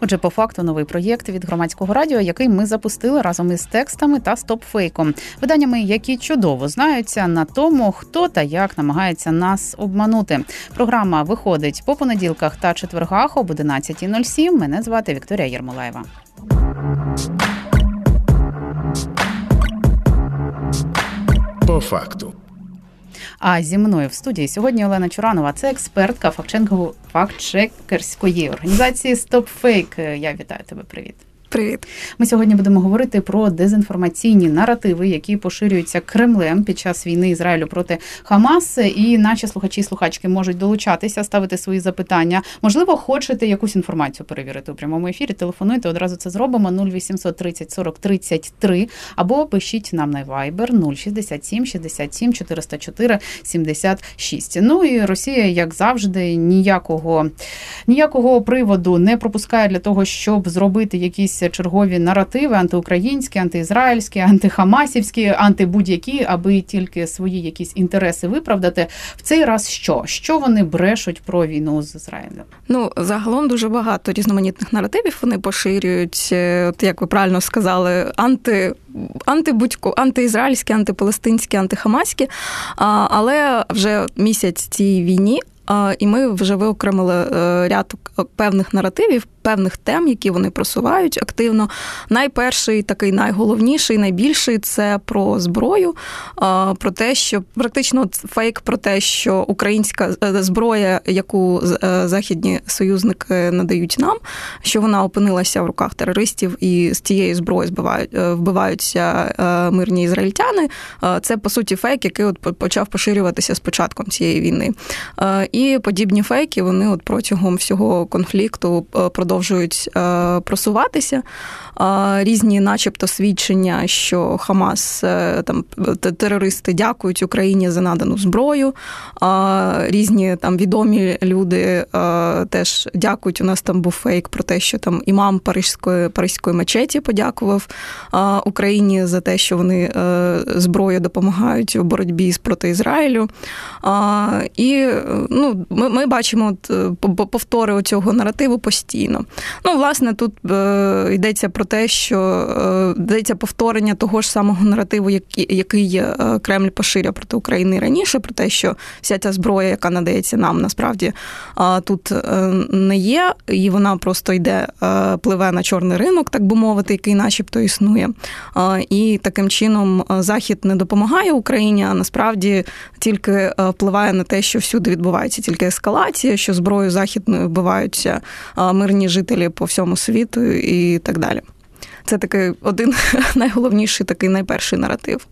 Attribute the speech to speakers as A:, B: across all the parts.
A: Отже, по факту новий проєкт від громадського радіо, який ми запустили разом із текстами та стопфейком, виданнями, які чудово знаються на тому, хто та як намагається нас обманути. Програма виходить по понеділках та четвергах об 11.07. Мене звати Вікторія Єрмолаєва.
B: По факту.
A: А зі мною в студії сьогодні Олена Чуранова, це експертка фактчекерської організації StopFake. Я вітаю тебе. Привіт.
C: Привіт,
A: ми сьогодні будемо говорити про дезінформаційні наративи, які поширюються Кремлем під час війни Ізраїлю проти Хамас. І наші слухачі і слухачки можуть долучатися, ставити свої запитання. Можливо, хочете якусь інформацію перевірити у прямому ефірі. Телефонуйте одразу це зробимо 0800 30 40 33 або пишіть нам на Viber 067 67 404 76. Ну і Росія, як завжди, ніякого ніякого приводу не пропускає для того, щоб зробити якісь чергові наративи антиукраїнські, антиізраїльські, антихамасівські, антибудь-які, аби тільки свої якісь інтереси виправдати. В цей раз що? Що вони брешуть про війну з Ізраїлем?
C: Ну загалом дуже багато різноманітних наративів вони поширюють, е, от як ви правильно сказали, анти. Антибудько, антиізраїльські, антипалестинські, антихамаські, але вже місяць цій війні, і ми вже виокремили е, ряд певних наративів, певних тем, які вони просувають активно. Найперший, такий найголовніший, найбільший це про зброю, про те, що практично фейк про те, що українська е, зброя, яку е, західні союзники надають нам, що вона опинилася в руках терористів і з цієї зброї збивають вбиваються мирні ізраїльтяни. Це по суті фейк, який от почав поширюватися з початком цієї війни. І і подібні фейки вони от протягом всього конфлікту е, продовжують е, просуватися різні, начебто, свідчення, що Хамас е, там терористи дякують Україні за надану зброю. Різні там відомі люди теж дякують. У нас там був фейк про те, що там імам Паризької Паризької мечеті подякував Україні за те, що вони е, зброю допомагають у боротьбі проти Ізраїлю. І ну, ми ми бачимо от, е, повтори цього наративу постійно. Ну, власне, тут йдеться про те, що е, дається повторення того ж самого наративу, який е, Кремль поширює проти України раніше, про те, що вся ця зброя, яка надається нам, насправді тут е, не є, і вона просто йде, пливе на чорний ринок, так би мовити, який, начебто, існує. І таким чином Захід не допомагає Україні, а насправді тільки впливає на те, що всюди відбувається тільки ескалація, що зброю західною вбиваються мирні жителі по всьому світу і так далі. Це такий один найголовніший, такий найперший наратив.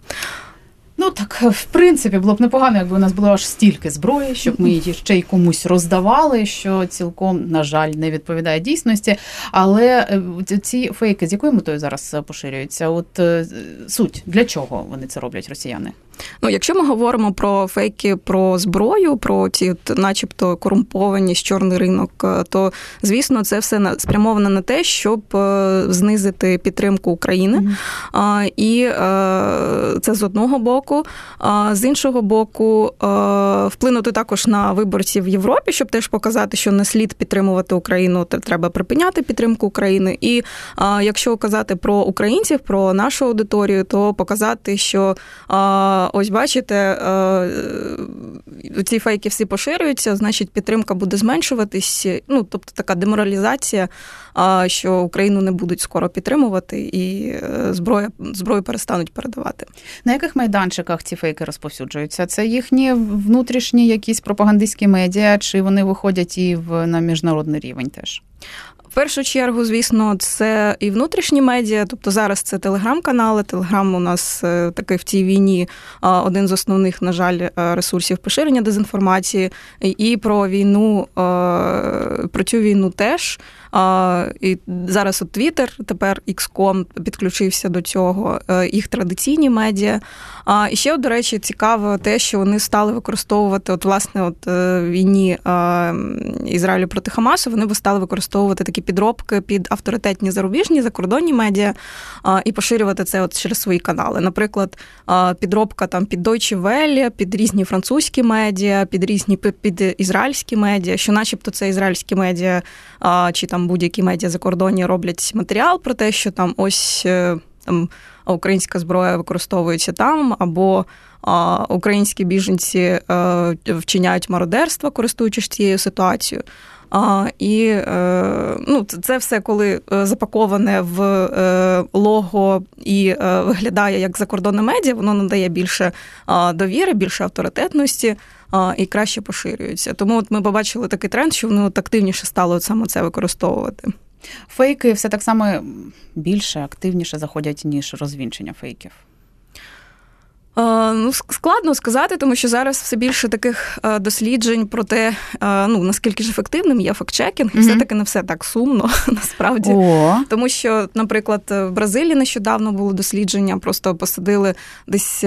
A: Ну так, в принципі, було б непогано, якби у нас було аж стільки зброї, щоб ми її ще й комусь роздавали, що цілком, на жаль, не відповідає дійсності. Але е, ці фейки з якою метою зараз поширюються? От е, суть для чого вони це роблять, росіяни?
C: Ну, якщо ми говоримо про фейки про зброю, про ці, начебто, корумпованість, чорний ринок, е, то звісно, це все спрямовано на те, щоб е, знизити підтримку України. Mm-hmm. І е, це з одного боку, а з іншого боку, вплинути також на виборців в Європі, щоб теж показати, що не слід підтримувати Україну, треба припиняти підтримку України. І якщо казати про українців, про нашу аудиторію, то показати, що ось бачите, е, ці фейки всі поширюються, значить, підтримка буде зменшуватись. Ну, тобто така деморалізація, що Україну не будуть скоро підтримувати, і е, зброя зброю перестануть передавати.
A: На яких майданчиках ці фейки розповсюджуються? Це їхні внутрішні якісь пропагандистські медіа, чи вони виходять і в на міжнародний рівень теж?
C: Першу чергу, звісно, це і внутрішні медіа. Тобто зараз це телеграм-канали. Телеграм у нас таки в цій війні один з основних, на жаль, е, ресурсів поширення дезінформації. І про війну, е, про цю війну теж І зараз от Twitter, тепер XCOM підключився до цього, їх традиційні медіа. І ще, до речі, цікаво те, що вони стали використовувати от власне от війні Ізраїлю проти Хамасу. Вони стали використовувати такі підробки під авторитетні зарубіжні закордонні медіа і поширювати це от через свої канали. Наприклад, підробка там під Deutsche Welle, під різні французькі медіа, під різні під ізраїльські медіа, що, начебто, це ізраїльські медіа чи там будь-які медіа закордонні роблять матеріал про те, що там ось е, там українська зброя використовується там, або українські біженці е, вчиняють мародерство, користуючись цією ситуацією. І е, ну, це все, коли е, запаковане в е, лого і виглядає як закордонне медіа, воно надає більше довіри, більше авторитетності і краще поширюється. Тому от ми побачили такий тренд, що воно активніше стало саме це використовувати.
A: Фейки все так само більше активніше заходять ніж розвінчення фейків.
C: Е, ну, складно сказати, тому що зараз все більше таких е, досліджень про те, е, ну наскільки ж ефективним є фактчекінг, і mm-hmm. все таки не все так сумно насправді.
A: О.
C: Тому що, наприклад, в Бразилії нещодавно було дослідження, просто посадили десь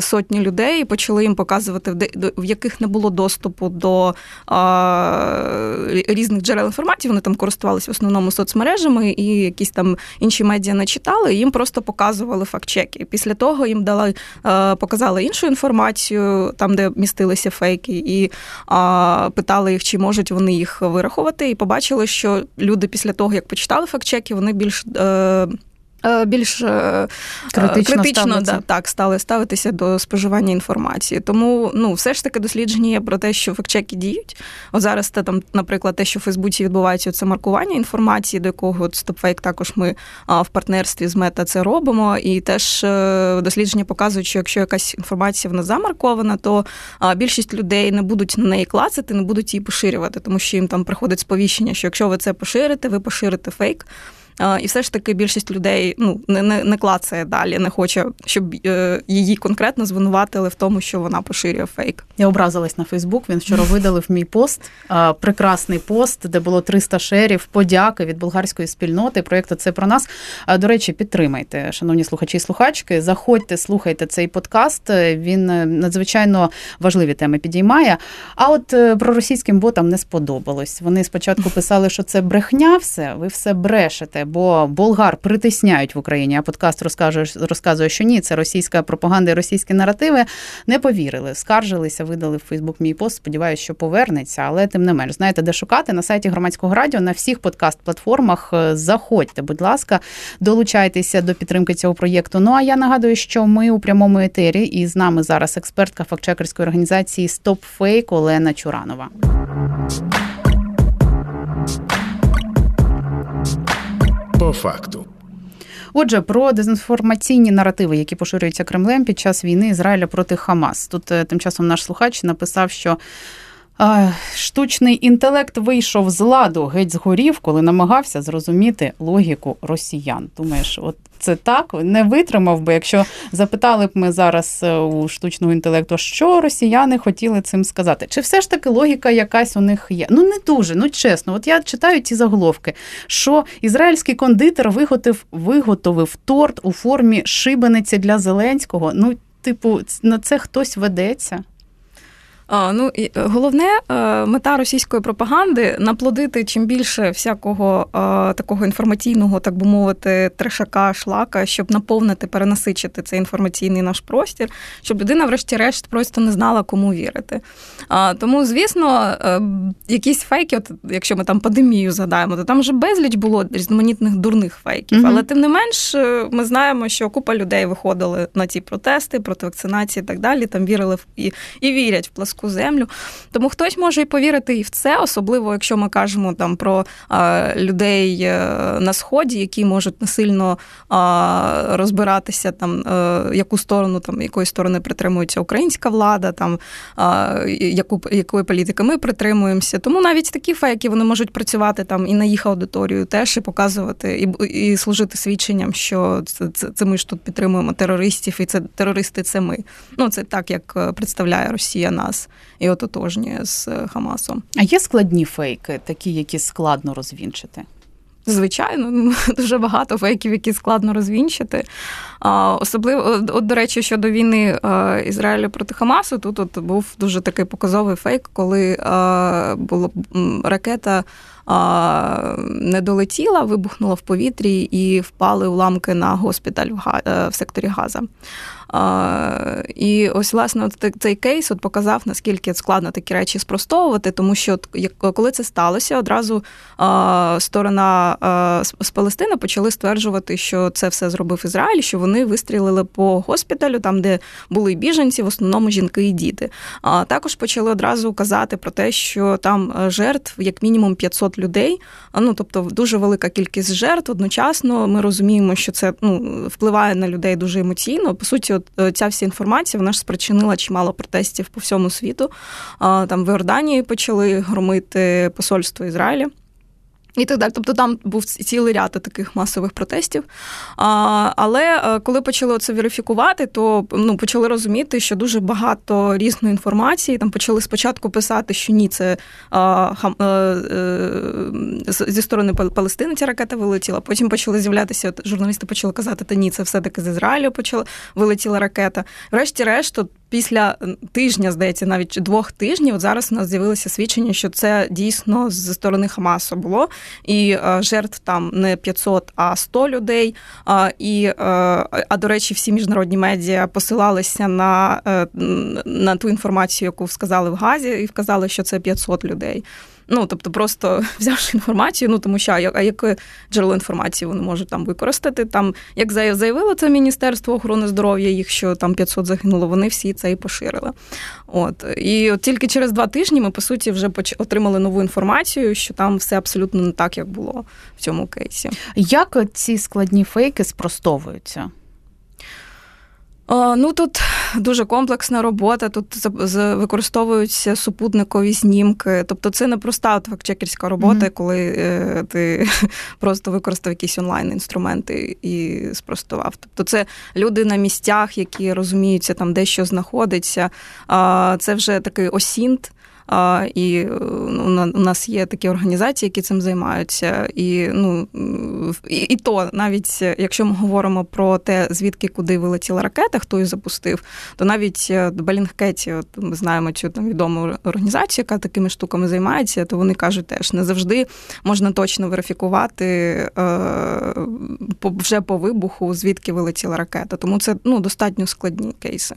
C: сотні людей і почали їм показувати, в яких не було доступу до а, різних джерел інформації. Вони там користувалися в основному соцмережами і якісь там інші медіа не читали. і Їм просто показували фактчеки. Після того їм дали. Е, показали іншу інформацію, там де містилися фейки, і питали їх, чи можуть вони їх вирахувати, і побачили, що люди після того, як почитали фактчеки, вони більш. Е, більш е, критично, критично да, так стали ставитися до споживання інформації. Тому ну, все ж таки дослідження є про те, що фактчеки діють. От зараз те, там, наприклад, те, що в Фейсбуці відбувається це маркування інформації, до якого от StopFake також ми в партнерстві з Мета це робимо. І теж е, дослідження показують, що якщо якась інформація вона замаркована, то більшість людей не будуть на неї клацати, не будуть її поширювати, тому що їм там приходить сповіщення, що якщо ви це поширите, ви поширите фейк. І все ж таки більшість людей ну не не, не клацає далі, не хоче, щоб е, її конкретно звинуватили в тому, що вона поширює фейк.
A: Я образилась на Фейсбук. Він вчора видалив мій пост, прекрасний пост, де було 300 шерів, подяки від болгарської спільноти. Проєкту це про нас. До речі, підтримайте, шановні слухачі і слухачки. Заходьте, слухайте цей подкаст. Він е, надзвичайно важливі теми підіймає. А от е, про російським ботам не сподобалось. Вони спочатку писали, що це брехня, все, ви все брешете бо болгар притисняють в Україні. А подкаст розкаже, розказує, що ні, це російська пропаганда і російські наративи. Не повірили, скаржилися, видали в Фейсбук мій пост. Сподіваюся, що повернеться, але тим не менш, знаєте, де шукати на сайті громадського радіо на всіх подкаст-платформах. Е, заходьте, будь ласка, долучайтеся до підтримки цього проєкту. Ну а я нагадую, що ми у прямому етері, і з нами зараз експертка фактчекерської організації StopFake Олена Чуранова.
B: По факту.
A: Отже, про дезінформаційні наративи, які поширюються Кремлем під час війни Ізраїля проти Хамас. Тут е, тим часом наш слухач написав, що. Штучний інтелект вийшов з ладу, геть згорів, коли намагався зрозуміти логіку росіян. Думаєш, от це так не витримав би, якщо запитали б ми зараз е, у штучного інтелекту, що росіяни хотіли цим сказати? Чи все ж таки логіка якась у них є? Ну не дуже, ну чесно. От я читаю ці заголовки, що ізраїльський кондитер виготовив, виготовив торт у формі шибениці для Зеленського. Ну, типу, на це хтось ведеться.
C: Ну і е, головне е, мета російської пропаганди наплодити чим більше всякого е, такого інформаційного, так би мовити, трешака, шлака, щоб наповнити, перенасичити цей інформаційний наш простір, щоб людина, врешті-решт, просто не знала, кому вірити. Тому, звісно, якісь фейки, от якщо ми там пандемію згадаємо, то там вже безліч було різноманітних дурних фейків. Mm-hmm. Але тим не менш, ми знаємо, що купа людей виходили на ці протести проти вакцинації і так далі. Там вірили в і, і вірять в пласку українську землю. Тому хтось може і повірити і в це, особливо якщо ми кажемо там про а, людей е, на сході, які можуть насильно а, розбиратися, там а, е, яку сторону там якої сторони притримується українська влада, там яку якої політики ми притримуємося. Тому навіть такі фейки вони можуть працювати там і на їх аудиторію теж і показувати, і і служити свідченням, що це, це, це ми ж тут підтримуємо терористів, і це терористи це ми. Ну це так як е, представляє Росія нас. І ототожнює з Хамасом.
A: А є складні фейки, такі, які складно розвінчити?
C: Звичайно, дуже багато фейків, які складно розвінчити. Особливо, от, до речі, щодо війни Ізраїлю проти Хамасу, тут от був дуже такий показовий фейк, коли була ракета не долетіла, вибухнула в повітрі і впали уламки на госпіталь в е, секторі Газа. І ось, власне, от цей кейс от показав, наскільки складно такі речі спростовувати, тому що коли це сталося, одразу сторона з Палестини почали стверджувати, що це все зробив Ізраїль, що вони вистрілили по госпіталю, там, де були біженці, в основному жінки і діти. А також почали одразу казати про те, що там е, жертв як мінімум 500 людей. Ну тобто, дуже велика кількість жертв. Одночасно ми розуміємо, що це ну впливає на людей дуже емоційно. По суті, е, ця вся інформація вона ж спричинила чимало протестів по всьому світу. Там в Іорданії почали громити посольство Ізраїля. І так далі. Тобто там був цілий ряд таких масових протестів. А, Але е, коли почали це верифікувати, то ну, почали розуміти, що дуже багато різної інформації. Там почали спочатку писати, що ні, це а, хам, а, е, а, зі сторони Палестини ця ракета вилетіла. Потім почали з'являтися, журналісти почали казати, та ні, це все-таки з Ізраїлю почала вилетіла ракета. Врешті-решт, після тижня, здається, навіть двох тижнів, от зараз у нас з'явилося свідчення, що це дійсно з сторони Хамасу було, і е, жертв там не 500, а 100 людей. І, е, А до речі, всі міжнародні медіа посилалися на, е, на ту інформацію, яку сказали в Газі, і вказали, що це 500 людей. Ну тобто, просто взявши інформацію, ну тому що а яке джерело інформації вони можуть там використати? Там як заявило це Міністерство охорони здоров'я, їх що там 500 загинуло, вони всі це і поширили. От і от тільки через два тижні ми по суті вже отримали нову інформацію, що там все абсолютно не так, як було в цьому кейсі.
A: Як ці складні фейки спростовуються?
C: Ну тут дуже комплексна робота. Тут використовуються супутникові знімки. Тобто, це не проста фактчекерська робота, mm-hmm. коли е, ти просто використав якісь онлайн-інструменти і спростував. Тобто, це люди на місцях, які розуміються там, де що знаходиться. Це вже такий осінт. І ну, у нас є такі організації, які цим займаються. І ну і, і то, навіть якщо ми говоримо про те, звідки куди вилетіла ракета, хто її запустив, то навіть е, Белінгкеті, от ми знаємо цю там відому організацію, яка такими штуками займається, то вони кажуть, теж не завжди можна точно верифікувати е, вже по вибуху, звідки вилетіла ракета. Тому це ну достатньо складні кейси.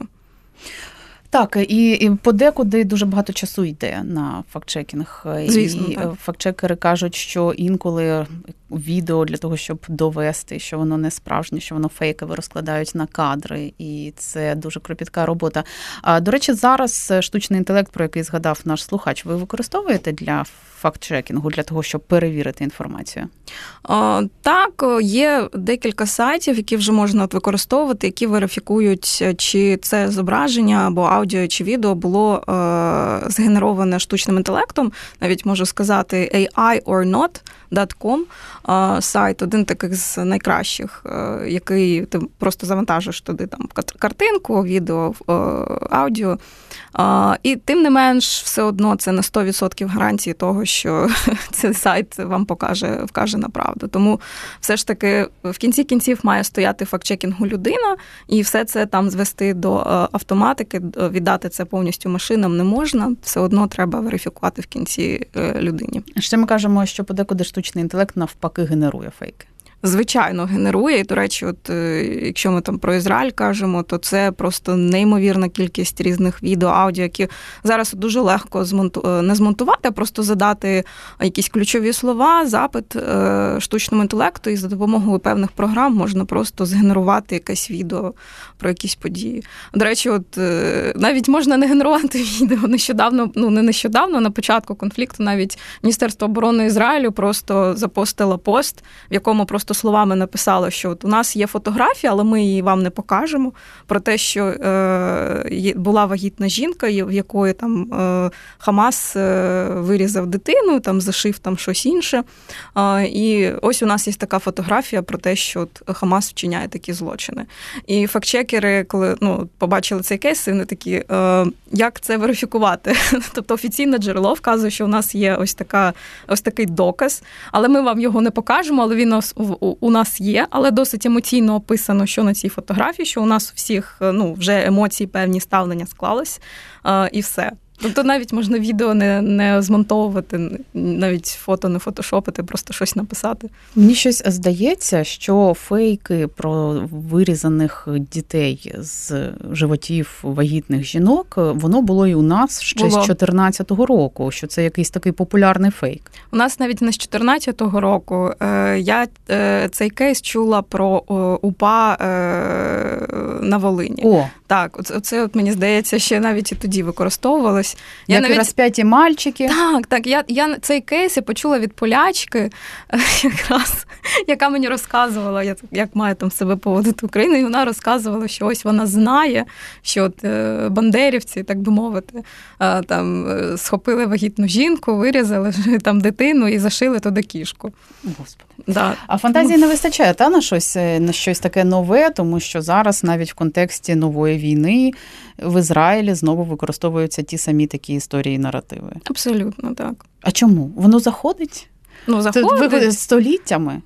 A: Так, і і подекуди дуже багато часу йде на фактчекінг.
C: Звісно,
A: і
C: так.
A: фактчекери кажуть, що інколи відео для того, щоб довести, що воно не справжнє, що воно фейкове, розкладають на кадри, і це дуже кропітка робота. А до речі, зараз штучний інтелект, про який згадав наш слухач, ви використовуєте для фактчекінгу, для того, щоб перевірити інформацію?
C: Так, є декілька сайтів, які вже можна от використовувати, які верифікують, чи це зображення або аудіо чи відео було е, згенероване штучним інтелектом. Навіть можу сказати AI or not. Сайт, один таких з найкращих, е, який ти просто завантажиш туди там картинку, відео, е, аудіо. І тим не менш, все одно це на 100% гарантії того, що цей сайт вам покаже вкаже на правду. Тому все ж таки в кінці кінців має стояти фактчекінгу людина, і все це там звести до е, автоматики, віддати це повністю машинам не можна. Все одно треба верифікувати в кінці людині.
A: Ще ми кажемо, що подекуди штучний інтелект навпаки генерує фейки
C: звичайно генерує. І, до речі, от е, якщо ми там про Ізраїль кажемо, то це просто неймовірна кількість різних відео, аудіо, які зараз дуже легко змонту... Е, не змонтувати, а просто задати якісь ключові слова, запит е, штучному інтелекту, і за допомогою певних програм можна просто згенерувати якесь відео про якісь події. До речі, от навіть можна не генерувати відео нещодавно, ну не нещодавно, на початку конфлікту, навіть Міністерство оборони Ізраїлю просто запостило пост, в якому просто просто словами написала, що от у нас є фотографія, але ми її вам не покажемо. Про те, що е, була вагітна жінка, в якої там е, Хамас е, вирізав дитину, там зашив там щось інше. Е, і ось у нас є така фотографія про те, що от Хамас вчиняє такі злочини. І фактчекери, коли ну, побачили цей кейс, вони такі, е, як це верифікувати? Тобто офіційне джерело вказує, що у нас є ось така, ось такий доказ, але ми вам його не покажемо. Але він у нас є, але досить емоційно описано, що на цій фотографії, що у нас у всіх ну вже емоції, певні ставлення склались, е, і все. Тобто навіть можна відео не не змонтовувати, навіть фото не фотошопити, просто щось написати.
A: Мені щось здається, що фейки про вирізаних дітей з животів вагітних жінок воно було і у нас ще було. з 2014 року. Що це якийсь такий популярний фейк?
C: У нас навіть не з 2014 року. Е, я е, цей кейс чула про УПА е, на Волині.
A: О,
C: так, оце от мені здається, ще навіть і тоді використовувалось.
A: Я Як навіть... розп'яті мальчики.
C: Так, так. Я я цей кейс я почула від полячки, якраз, яка мені розказувала, як як має там себе поводити Україна, і вона розказувала, що ось вона знає, що от е, бандерівці, так би мовити, е, там е, схопили вагітну жінку, вирізали там дитину і зашили туди кішку.
A: Господи. Да. А фантазії не вистачає та на щось на щось таке нове, тому що зараз навіть в контексті нової війни в Ізраїлі знову використовуються ті самі такі історії і наративи.
C: Абсолютно так.
A: А чому? Воно заходить?
C: Ну, заходить.
A: Тут століттями.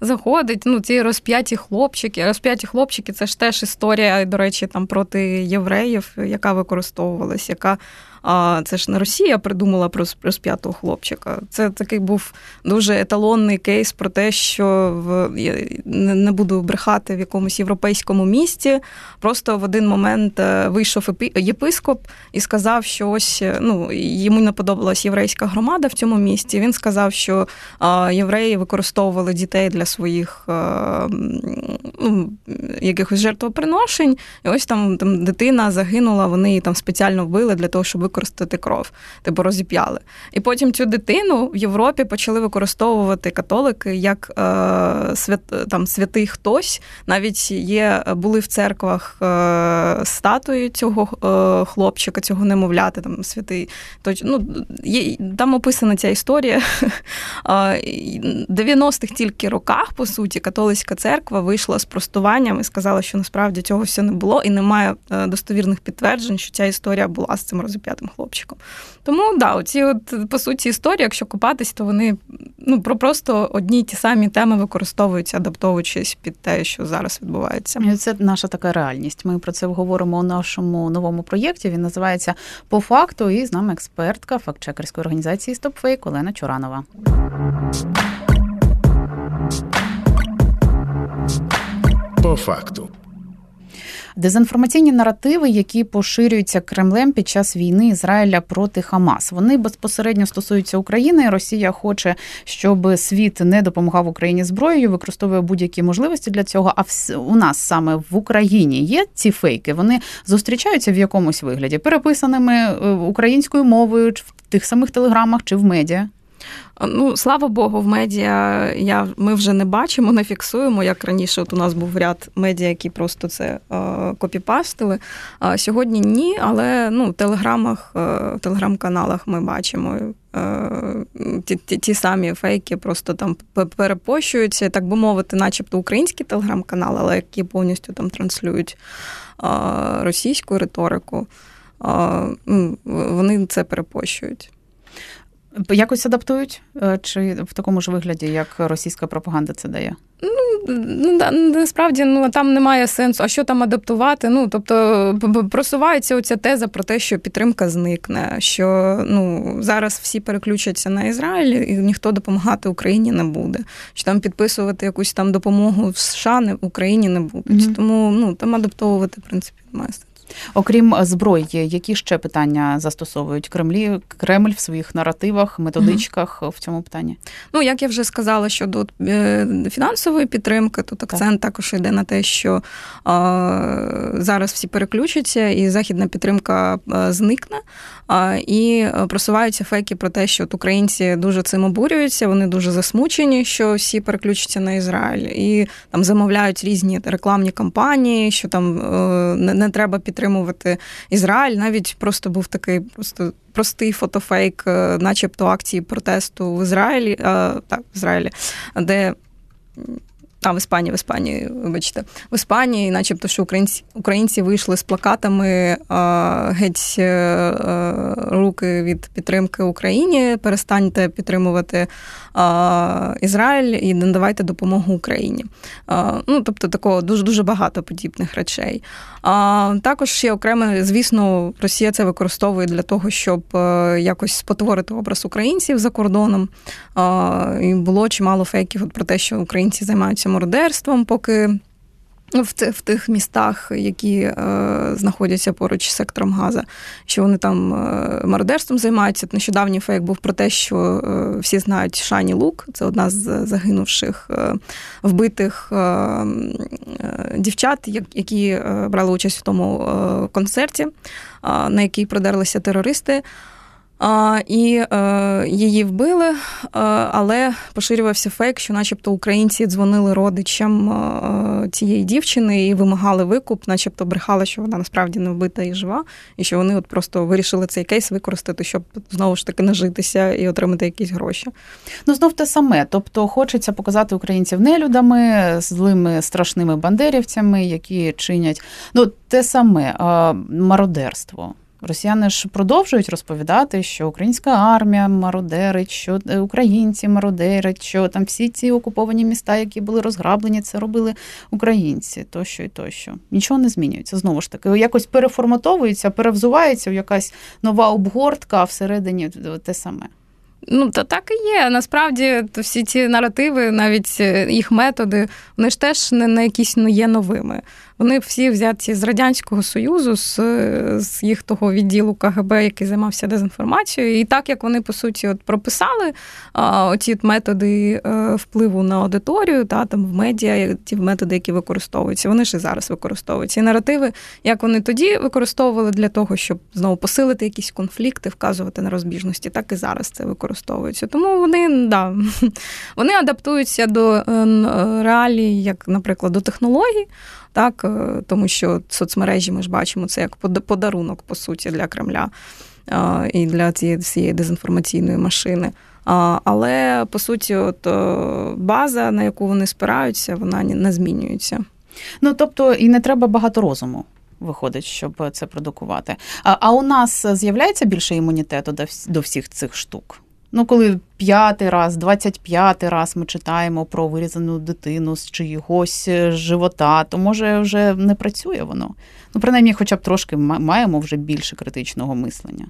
C: Заходить, ну ці розп'яті хлопчики. Розп'яті хлопчики це ж теж історія, до речі, там проти євреїв, яка використовувалась, яка а це ж не Росія придумала про розп'ятого хлопчика. Це такий був дуже еталонний кейс про те, що в я не буду брехати в якомусь європейському місті. Просто в один момент е, вийшов єпископ і сказав, що ось е, ну йому не подобалась єврейська громада в цьому місті. Він сказав, що євреї використовували дітей для своїх ну, якихось жертвоприношень. І ось там там дитина загинула. Вони її там спеціально вбили для того, щоб використати кров, типу розіп'яли. І потім цю дитину в Європі почали використовувати католики як е, свят, там святий хтось. Навіть є були в церквах е, статуї цього е, хлопчика, цього немовляти, там святий. Точ, ну, є, Там описана ця історія. В 90-х тільки роках, по суті, католицька церква вийшла з простуванням і сказала, що насправді цього все не було, і немає е, достовірних підтверджень, що ця історія була з цим розіп'ятим маленьким хлопчиком. Тому да, оці от по суті історії, якщо купатись, то вони ну про просто одні й ті самі теми використовуються, адаптовуючись під те, що зараз відбувається.
A: І Це наша така реальність. Ми про це говоримо у нашому новому проєкті. Він називається по факту. І з нами експертка фактчекерської організації «Стопфейк» Олена Чуранова.
B: По факту.
A: Дезінформаційні наративи, які поширюються Кремлем під час війни Ізраїля проти Хамас, вони безпосередньо стосуються України. Росія хоче, щоб світ не допомагав Україні зброєю, використовує будь-які можливості для цього. А у нас саме в Україні є ці фейки. Вони зустрічаються в якомусь вигляді, переписаними е, українською мовою в тих самих телеграмах чи в медіа.
C: Ну, слава Богу, в медіа я, ми вже не бачимо, не фіксуємо. Як раніше, от у нас був ряд медіа, які просто це е, копіпастили. А сьогодні ні, але ну, в телеграмах, е, в телеграм-каналах ми бачимо. Е, ті, ті ті, самі фейки просто там перепощуються, так би мовити, начебто українські телеграм-канали, але які повністю там транслюють російську риторику, ну, вони це перепощують.
A: Якось адаптують? Е, чи в такому ж вигляді, як російська пропаганда це дає?
C: Ну, ну насправді ну там немає сенсу. А що там адаптувати? Ну тобто просувається оця теза про те, що підтримка зникне, що ну зараз всі переключаться на Ізраїль, і ніхто допомагати Україні не буде. Що там підписувати якусь там допомогу в США не в Україні не будуть. Mm-hmm. Тому ну там адаптовувати в принципі немає сенсу.
A: Окрім зброї, які ще питання застосовують Кремлі Кремль в своїх наративах, методичках угу. в цьому питанні?
C: Ну як я вже сказала, щодо е, фінансової підтримки, тут акцент так. також йде на те, що зараз всі переключаться, і західна підтримка зникне. І просуваються фейки про те, що от українці дуже цим обурюються, вони дуже засмучені, що всі переключаться на Ізраїль, і там замовляють різні рекламні кампанії, що там е, не, не треба підтримувати Ізраїль. Навіть просто був такий просто. Простий фотофейк, е, начебто акції протесту в Ізраїлі, а, е, так, в Ізраїлі, де а, в Іспанії, в Іспанії, вибачте, в Іспанії, начебто, що українці українці вийшли з плакатами а, геть а, руки від підтримки Україні. Перестаньте підтримувати а, Ізраїль і надавайте допомогу Україні. Ну, тобто, такого дуже дуже багато подібних речей. А також ще окремо, звісно, Росія це використовує для того, щоб е, якось спотворити образ українців за кордоном. І було чимало фейків про те, що українці займаються мародерством, поки Ну, в в тих містах, які е, знаходяться поруч з сектором Газа, що вони там е, мародерством займаються. Нещодавній фейк був про те, що е, всі знають Шані Лук, це одна з загинувших е, вбитих е, е, дівчат, які брали участь в тому концерті, на який продерлися терористи. І е, її вбили, е, але поширювався фейк, що, начебто, українці дзвонили родичам е, цієї дівчини і вимагали викуп, начебто брехали, що вона насправді не вбита і жива, і що вони от просто вирішили цей кейс використати, щоб знову ж таки нажитися і отримати якісь гроші.
A: Ну знов те саме. Тобто, хочеться показати українців нелюдами, злими страшними бандерівцями, які чинять ну те саме мародерство. Росіяни ж продовжують розповідати, що українська армія мародерить, що е, українці мародерять, що там всі ці окуповані міста, які були розграблені, це робили українці, тощо і тощо. Нічого не змінюється. Знову ж таки, якось переформатовується, перевзувається в якась нова обгортка, а всередині те саме.
C: Ну, то так і є. Насправді всі ці наративи, навіть е, їх методи, вони ж теж не, не якісь ну, є новими. Вони всі взяті з Радянського Союзу, з з їх того відділу КГБ, який займався дезінформацією. І так як вони, по суті, от прописали а, оці методи е, впливу на аудиторію, та там в медіа, ті методи, які використовуються, вони ж і зараз використовуються. І наративи, як вони тоді використовували для того, щоб знову посилити якісь конфлікти, вказувати на розбіжності, так і зараз це використовується. Тому вони да, вони адаптуються до е, реалій, як, наприклад, до технологій так е, тому що соцмережі ми ж бачимо це як подарунок, по суті, для Кремля і для цієї всієї дезінформаційної машини. Але по суті, от е, база, на яку вони спираються, вона не змінюється.
A: Ну тобто і не треба багато розуму. Виходить, щоб це продукувати. А а у нас з'являється більше імунітету до всіх цих штук? Ну, коли п'ятий раз, двадцять п'ятий раз ми читаємо про вирізану дитину з чиїгось е, живота, то може вже не працює воно. Ну, принаймні, хоча б трошки маємо вже більше критичного мислення.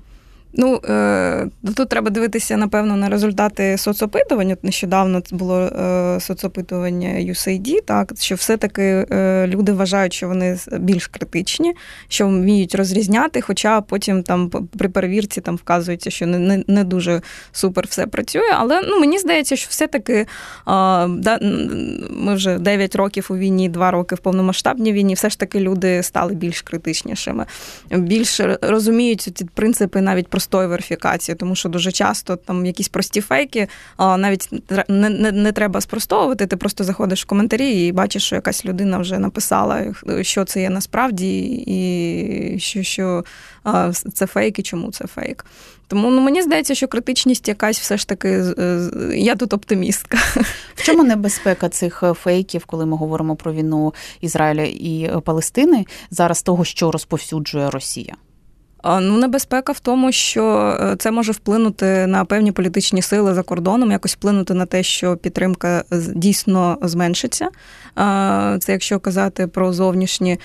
C: Ну е, тут треба дивитися, напевно, на результати соцопитувань. От Нещодавно було е, соцопитування USAID, так що все-таки е, люди вважають, що вони більш критичні, що вміють розрізняти, хоча потім там при перевірці там вказується, що не не, не дуже супер все працює. Але ну мені здається, що все-таки да, ми вже 9 років у війні, 2 роки в повномасштабній війні, все ж таки люди стали більш критичнішими, більш розуміють ці принципи навіть простої верифікації, тому що дуже часто там якісь прості фейки, навіть не, не, не треба спростовувати. Ти просто заходиш в коментарі і бачиш, що якась людина вже написала, що це є насправді, і що що це фейк і чому це фейк. Тому ну мені здається, що критичність якась все ж таки я тут оптимістка.
A: В чому небезпека цих е, фейків, коли ми говоримо про війну Ізраїля і Палестини зараз того, що розповсюджує Росія?
C: Ну, небезпека в тому, що е, це може вплинути на певні політичні сили за кордоном, якось вплинути на те, що підтримка дійсно зменшиться. Це якщо казати про зовнішній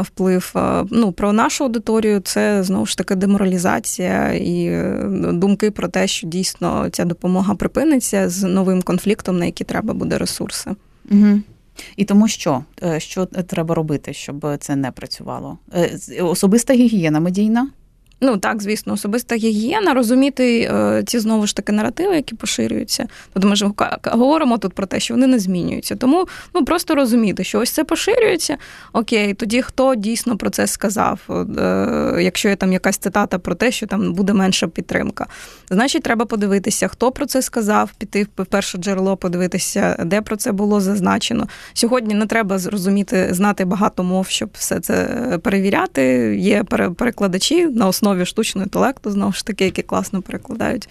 C: вплив. Ну, про нашу аудиторію, це знову ж таки деморалізація і е, думки про те, що дійсно ця допомога припиниться з новим конфліктом, на які треба буде ресурси.
A: Угу. І тому що що треба робити, щоб це не працювало? Особиста гігієна медійна.
C: Ну так, звісно, особиста гігієна, розуміти е, ці знову ж таки наративи, які поширюються. Тобто ми ж говоримо тут про те, що вони не змінюються. Тому ну просто розуміти, що ось це поширюється. Окей, тоді хто дійсно про це сказав? Е, якщо є там якась цитата про те, що там буде менша підтримка, значить, треба подивитися, хто про це сказав, піти в перше джерело, подивитися, де про це було зазначено. Сьогодні не треба зрозуміти, знати багато мов, щоб все це перевіряти. Є перекладачі на основі основі штучного інтелекту, знову ж таки, які класно перекладають.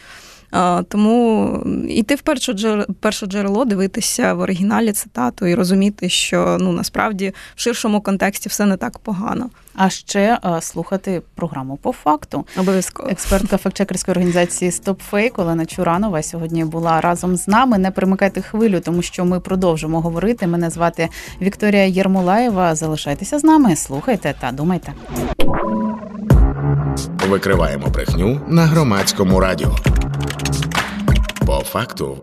C: Тому йти в перше джерело, перше джерело, дивитися в оригіналі цитату і розуміти, що ну насправді в ширшому контексті все не так погано.
A: А ще слухати програму по факту.
C: Обов'язково
A: експертка фактчекерської організації StopFake Олена Чуранова сьогодні була разом з нами. Не примикайте хвилю, тому що ми продовжимо говорити. Мене звати Вікторія Єрмолаєва. Залишайтеся з нами, слухайте та думайте.
B: Викриваємо брехню на громадському радіо. По факту.